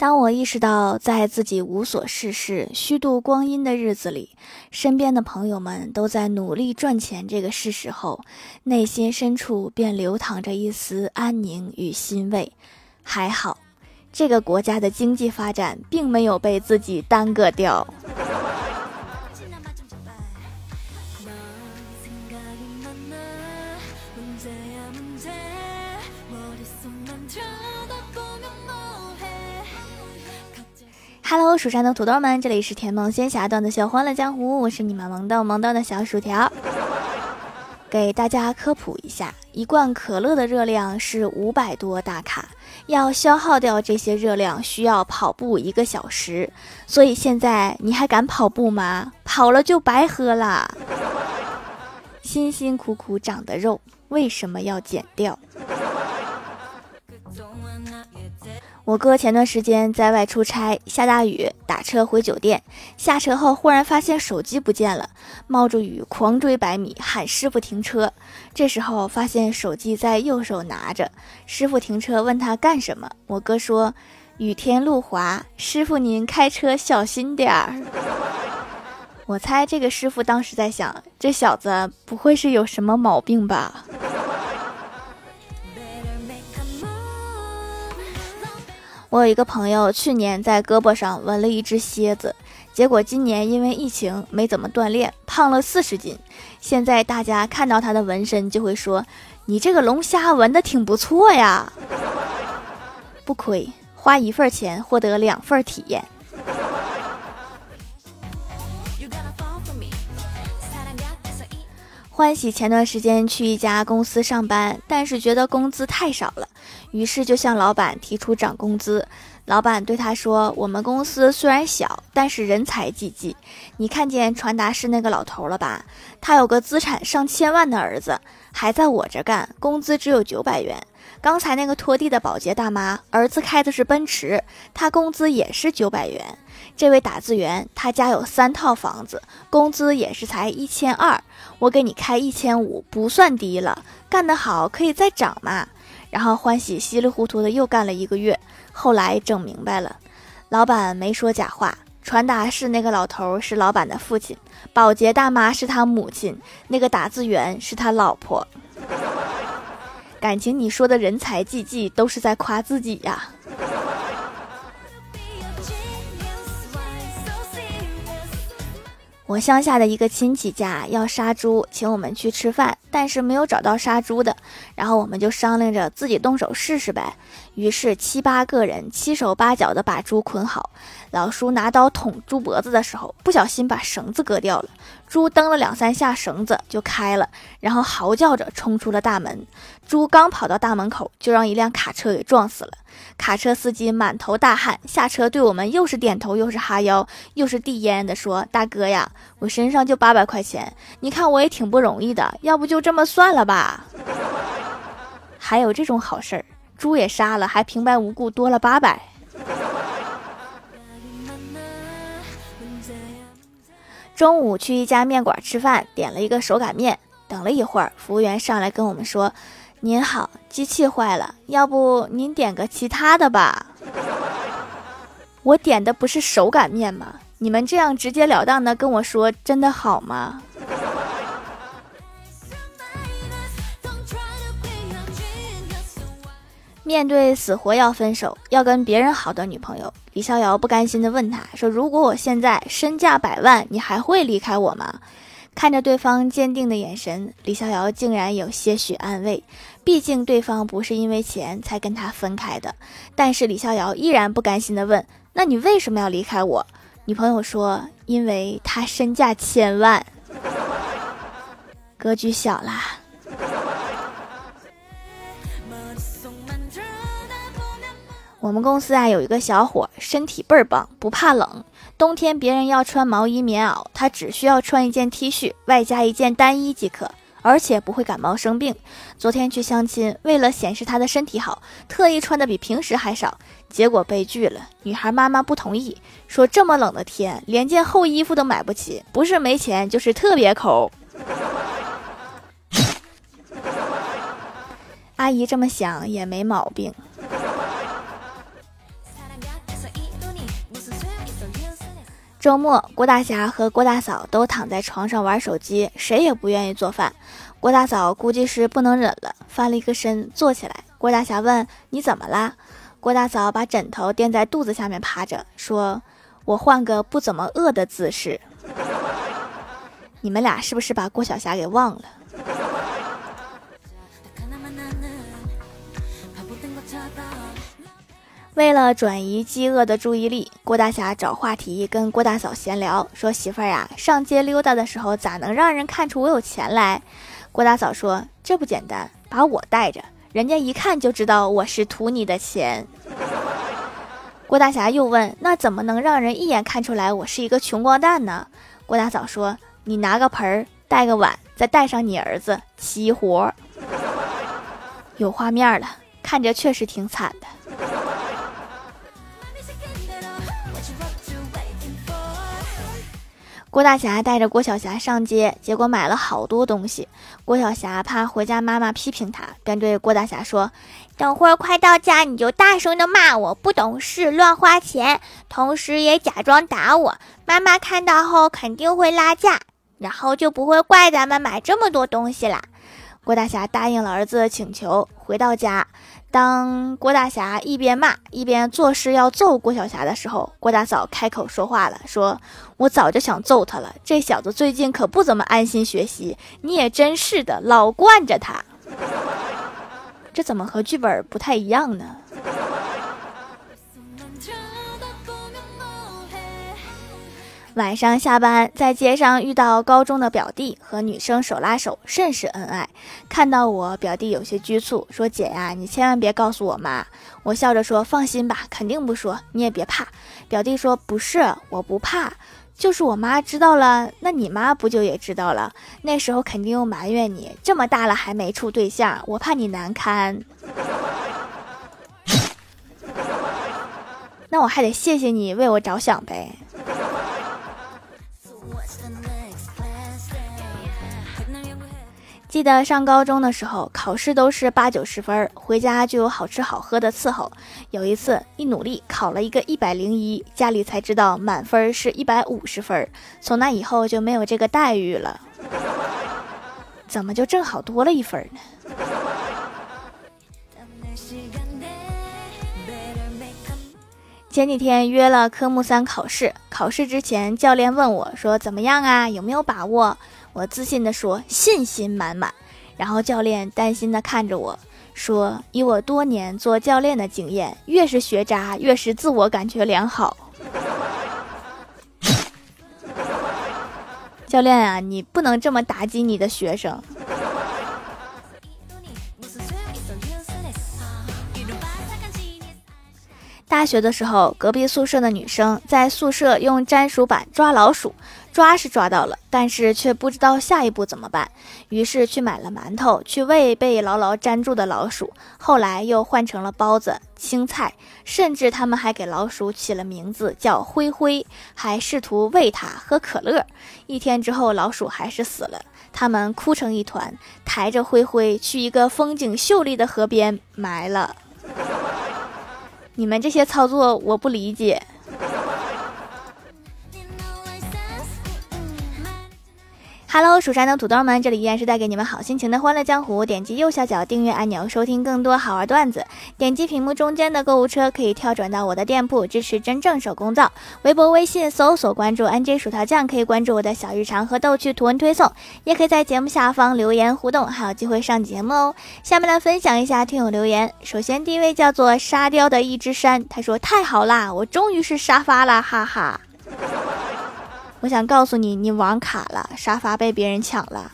当我意识到在自己无所事事、虚度光阴的日子里，身边的朋友们都在努力赚钱这个事实后，内心深处便流淌着一丝安宁与欣慰。还好，这个国家的经济发展并没有被自己耽搁掉。Hello，蜀山的土豆们，这里是甜梦仙侠段的小欢乐江湖，我是你们萌豆萌豆的小薯条。给大家科普一下，一罐可乐的热量是五百多大卡，要消耗掉这些热量需要跑步一个小时，所以现在你还敢跑步吗？跑了就白喝啦！辛辛苦苦长的肉为什么要减掉？我哥前段时间在外出差，下大雨，打车回酒店。下车后忽然发现手机不见了，冒着雨狂追百米，喊师傅停车。这时候发现手机在右手拿着，师傅停车问他干什么？我哥说：“雨天路滑，师傅您开车小心点儿。”我猜这个师傅当时在想，这小子不会是有什么毛病吧？我有一个朋友，去年在胳膊上纹了一只蝎子，结果今年因为疫情没怎么锻炼，胖了四十斤。现在大家看到他的纹身就会说：“你这个龙虾纹的挺不错呀。”不亏，花一份钱获得两份体验。欢喜前段时间去一家公司上班，但是觉得工资太少了，于是就向老板提出涨工资。老板对他说：“我们公司虽然小，但是人才济济。你看见传达室那个老头了吧？他有个资产上千万的儿子，还在我这干，工资只有九百元。刚才那个拖地的保洁大妈，儿子开的是奔驰，他工资也是九百元。”这位打字员，他家有三套房子，工资也是才一千二，我给你开一千五，不算低了。干得好可以再涨嘛。然后欢喜稀里糊涂的又干了一个月，后来整明白了，老板没说假话，传达室那个老头是老板的父亲，保洁大妈是他母亲，那个打字员是他老婆。感情你说的人才济济，都是在夸自己呀。我乡下的一个亲戚家要杀猪，请我们去吃饭，但是没有找到杀猪的，然后我们就商量着自己动手试试呗。于是七八个人七手八脚的把猪捆好，老叔拿刀捅猪脖子的时候，不小心把绳子割掉了，猪蹬了两三下，绳子就开了，然后嚎叫着冲出了大门。猪刚跑到大门口，就让一辆卡车给撞死了。卡车司机满头大汗，下车对我们又是点头又是哈腰，又是递烟的说：“大哥呀，我身上就八百块钱，你看我也挺不容易的，要不就这么算了吧。”还有这种好事儿，猪也杀了，还平白无故多了八百。中午去一家面馆吃饭，点了一个手擀面，等了一会儿，服务员上来跟我们说。您好，机器坏了，要不您点个其他的吧？我点的不是手擀面吗？你们这样直截了当的跟我说，真的好吗？面对死活要分手、要跟别人好的女朋友，李逍遥不甘心的问他说：“如果我现在身价百万，你还会离开我吗？”看着对方坚定的眼神，李逍遥竟然有些许安慰。毕竟对方不是因为钱才跟他分开的，但是李逍遥依然不甘心地问：“那你为什么要离开我？”女朋友说：“因为他身价千万，格局小啦。”我们公司啊有一个小伙，身体倍儿棒，不怕冷。冬天别人要穿毛衣、棉袄，他只需要穿一件 T 恤，外加一件单衣即可。而且不会感冒生病。昨天去相亲，为了显示他的身体好，特意穿的比平时还少，结果被拒了。女孩妈妈不同意，说这么冷的天，连件厚衣服都买不起，不是没钱，就是特别抠。阿姨这么想也没毛病。周末，郭大侠和郭大嫂都躺在床上玩手机，谁也不愿意做饭。郭大嫂估计是不能忍了，翻了一个身坐起来。郭大侠问：“你怎么啦？”郭大嫂把枕头垫在肚子下面趴着，说：“我换个不怎么饿的姿势。”你们俩是不是把郭晓霞给忘了？为了转移饥饿的注意力，郭大侠找话题跟郭大嫂闲聊，说：“媳妇儿呀，上街溜达的时候咋能让人看出我有钱来？”郭大嫂说：“这不简单，把我带着，人家一看就知道我是图你的钱。”郭大侠又问：“那怎么能让人一眼看出来我是一个穷光蛋呢？”郭大嫂说：“你拿个盆儿，带个碗，再带上你儿子，齐活。”有画面了，看着确实挺惨的。郭大侠带着郭晓霞上街，结果买了好多东西。郭晓霞怕回家妈妈批评他，便对郭大侠说：“等会儿快到家，你就大声的骂我不懂事、乱花钱，同时也假装打我。妈妈看到后肯定会拉架，然后就不会怪咱们买这么多东西啦。”郭大侠答应了儿子的请求，回到家。当郭大侠一边骂一边作势要揍郭小霞的时候，郭大嫂开口说话了，说：“我早就想揍他了，这小子最近可不怎么安心学习，你也真是的，老惯着他。这怎么和剧本不太一样呢？”晚上下班，在街上遇到高中的表弟和女生手拉手，甚是恩爱。看到我，表弟有些局促，说：“姐呀，你千万别告诉我妈。”我笑着说：“放心吧，肯定不说，你也别怕。”表弟说：“不是，我不怕，就是我妈知道了，那你妈不就也知道了？那时候肯定又埋怨你，这么大了还没处对象，我怕你难堪。那我还得谢谢你为我着想呗。”记得上高中的时候，考试都是八九十分，回家就有好吃好喝的伺候。有一次一努力考了一个一百零一，家里才知道满分是一百五十分。从那以后就没有这个待遇了。怎么就正好多了一分呢？前几天约了科目三考试，考试之前教练问我说：“怎么样啊？有没有把握？”我自信地说，信心满满。然后教练担心地看着我说：“以我多年做教练的经验，越是学渣，越是自我感觉良好。”教练啊，你不能这么打击你的学生。大学的时候，隔壁宿舍的女生在宿舍用粘鼠板抓老鼠。抓是抓到了，但是却不知道下一步怎么办，于是去买了馒头去喂被牢牢粘住的老鼠。后来又换成了包子、青菜，甚至他们还给老鼠起了名字叫灰灰，还试图喂它喝可乐。一天之后，老鼠还是死了，他们哭成一团，抬着灰灰去一个风景秀丽的河边埋了。你们这些操作我不理解。Hello，蜀山的土豆们，这里依然是带给你们好心情的欢乐江湖。点击右下角订阅按钮，收听更多好玩段子。点击屏幕中间的购物车，可以跳转到我的店铺，支持真正手工皂。微博、微信搜索关注 NJ 薯条酱，可以关注我的小日常和逗趣图文推送，也可以在节目下方留言互动，还有机会上节目哦。下面来分享一下听友留言。首先第一位叫做沙雕的一只山，他说太好啦，我终于是沙发了，哈哈。我想告诉你，你网卡了，沙发被别人抢了。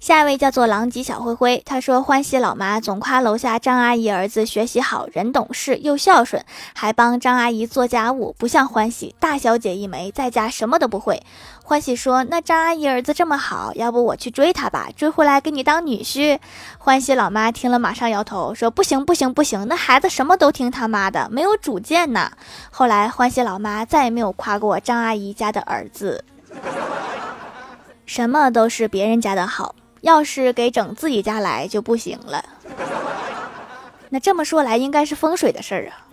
下一位叫做狼藉小灰灰，他说欢喜老妈总夸楼下张阿姨儿子学习好，人懂事又孝顺，还帮张阿姨做家务，不像欢喜大小姐一枚，在家什么都不会。欢喜说那张阿姨儿子这么好，要不我去追他吧，追回来给你当女婿。欢喜老妈听了马上摇头说不行不行不行，那孩子什么都听他妈的，没有主见呢。后来欢喜老妈再也没有夸过张阿姨家的儿子，什么都是别人家的好。要是给整自己家来就不行了。那这么说来，应该是风水的事儿啊。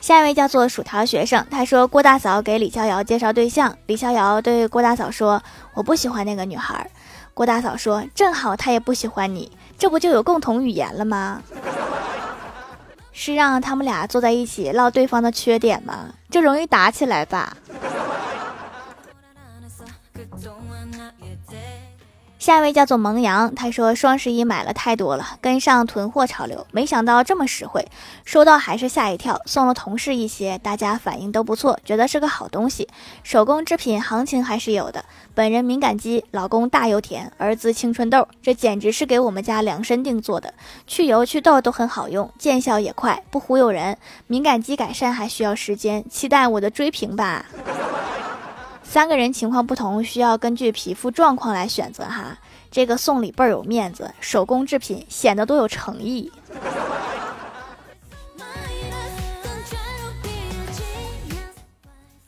下一位叫做薯条学生，他说郭大嫂给李逍遥介绍对象，李逍遥对郭大嫂说：“我不喜欢那个女孩。”郭大嫂说：“正好他也不喜欢你，这不就有共同语言了吗？”是让他们俩坐在一起唠对方的缺点吗？这容易打起来吧。下一位叫做萌羊，他说双十一买了太多了，跟上囤货潮流，没想到这么实惠，收到还是吓一跳，送了同事一些，大家反应都不错，觉得是个好东西。手工制品行情还是有的，本人敏感肌，老公大油田，儿子青春痘，这简直是给我们家量身定做的，去油去痘都很好用，见效也快，不忽悠人。敏感肌改善还需要时间，期待我的追评吧。三个人情况不同，需要根据皮肤状况来选择哈。这个送礼倍儿有面子，手工制品显得多有诚意。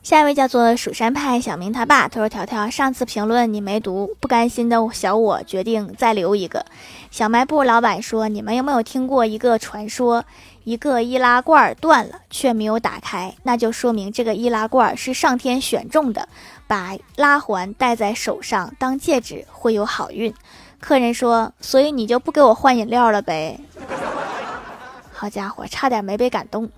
下一位叫做蜀山派小明他爸，他说：“条条上次评论你没读，不甘心的小我决定再留一个。”小卖部老板说：“你们有没有听过一个传说？一个易拉罐断了却没有打开，那就说明这个易拉罐是上天选中的，把拉环戴在手上当戒指会有好运。”客人说：“所以你就不给我换饮料了呗？”好家伙，差点没被感动。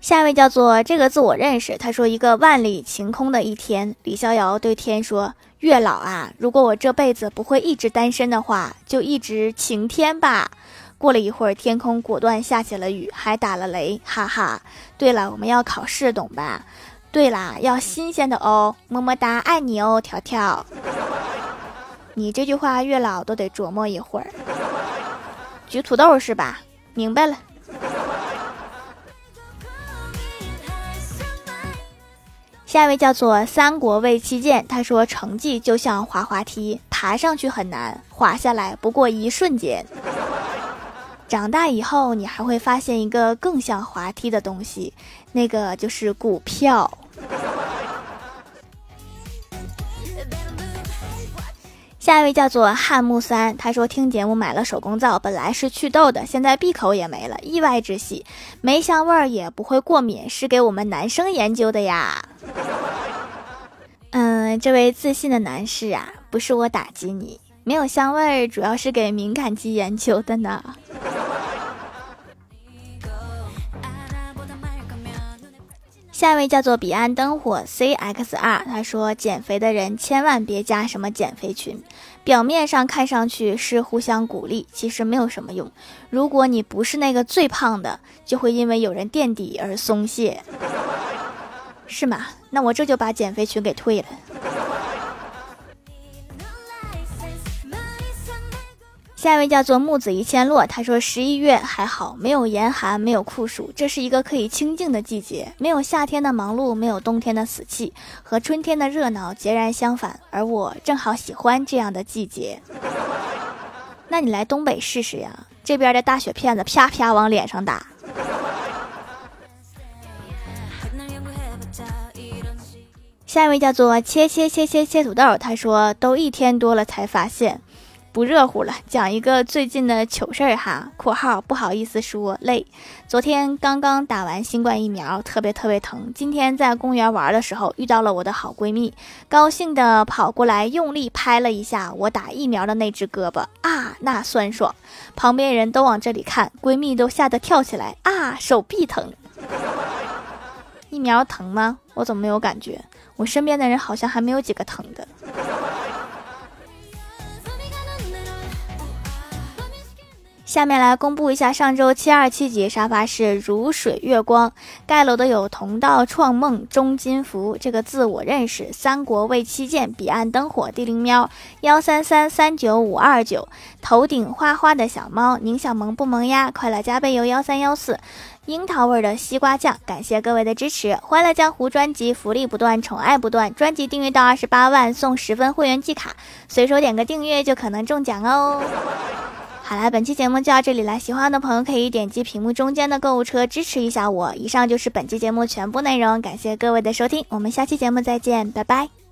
下一位叫做这个字我认识。他说：“一个万里晴空的一天，李逍遥对天说：‘月老啊，如果我这辈子不会一直单身的话，就一直晴天吧。’过了一会儿，天空果断下起了雨，还打了雷，哈哈。对了，我们要考试，懂吧？对啦，要新鲜的哦，么么哒，爱你哦，条条。你这句话，月老都得琢磨一会儿。举土豆是吧？明白了。”下一位叫做三国魏七剑，他说成绩就像滑滑梯，爬上去很难，滑下来不过一瞬间。长大以后，你还会发现一个更像滑梯的东西，那个就是股票。下一位叫做汉木三，他说听节目买了手工皂，本来是祛痘的，现在闭口也没了，意外之喜，没香味儿也不会过敏，是给我们男生研究的呀。嗯，这位自信的男士啊，不是我打击你，没有香味儿，主要是给敏感肌研究的呢。下一位叫做彼岸灯火 CXR，他说减肥的人千万别加什么减肥群，表面上看上去是互相鼓励，其实没有什么用。如果你不是那个最胖的，就会因为有人垫底而松懈，是吗？那我这就把减肥群给退了。下一位叫做木子一千落，他说十一月还好，没有严寒，没有酷暑，这是一个可以清静的季节，没有夏天的忙碌，没有冬天的死气，和春天的热闹截然相反。而我正好喜欢这样的季节。那你来东北试试呀，这边的大雪片子啪啪往脸上打。下一位叫做切切切切切土豆，他说都一天多了才发现。不热乎了，讲一个最近的糗事儿哈。（括号不好意思说累，昨天刚刚打完新冠疫苗，特别特别疼。今天在公园玩的时候遇到了我的好闺蜜，高兴的跑过来用力拍了一下我打疫苗的那只胳膊啊，那酸爽！旁边人都往这里看，闺蜜都吓得跳起来啊，手臂疼。疫苗疼吗？我怎么没有感觉？我身边的人好像还没有几个疼的。下面来公布一下上周七二七级沙发是如水月光盖楼的有同道创梦钟金福这个字我认识三国魏七剑彼岸灯火地灵喵幺三三三九五二九头顶花花的小猫宁小萌不萌呀？快乐加倍油幺三幺四。樱桃味的西瓜酱感谢各位的支持。欢乐江湖专辑福利不断宠爱不断专辑订阅到二十八万送十分会员季卡随手点个订阅就可能中奖哦。好啦，本期节目就到这里了，喜欢的朋友可以点击屏幕中间的购物车支持一下我。以上就是本期节目全部内容，感谢各位的收听，我们下期节目再见，拜拜。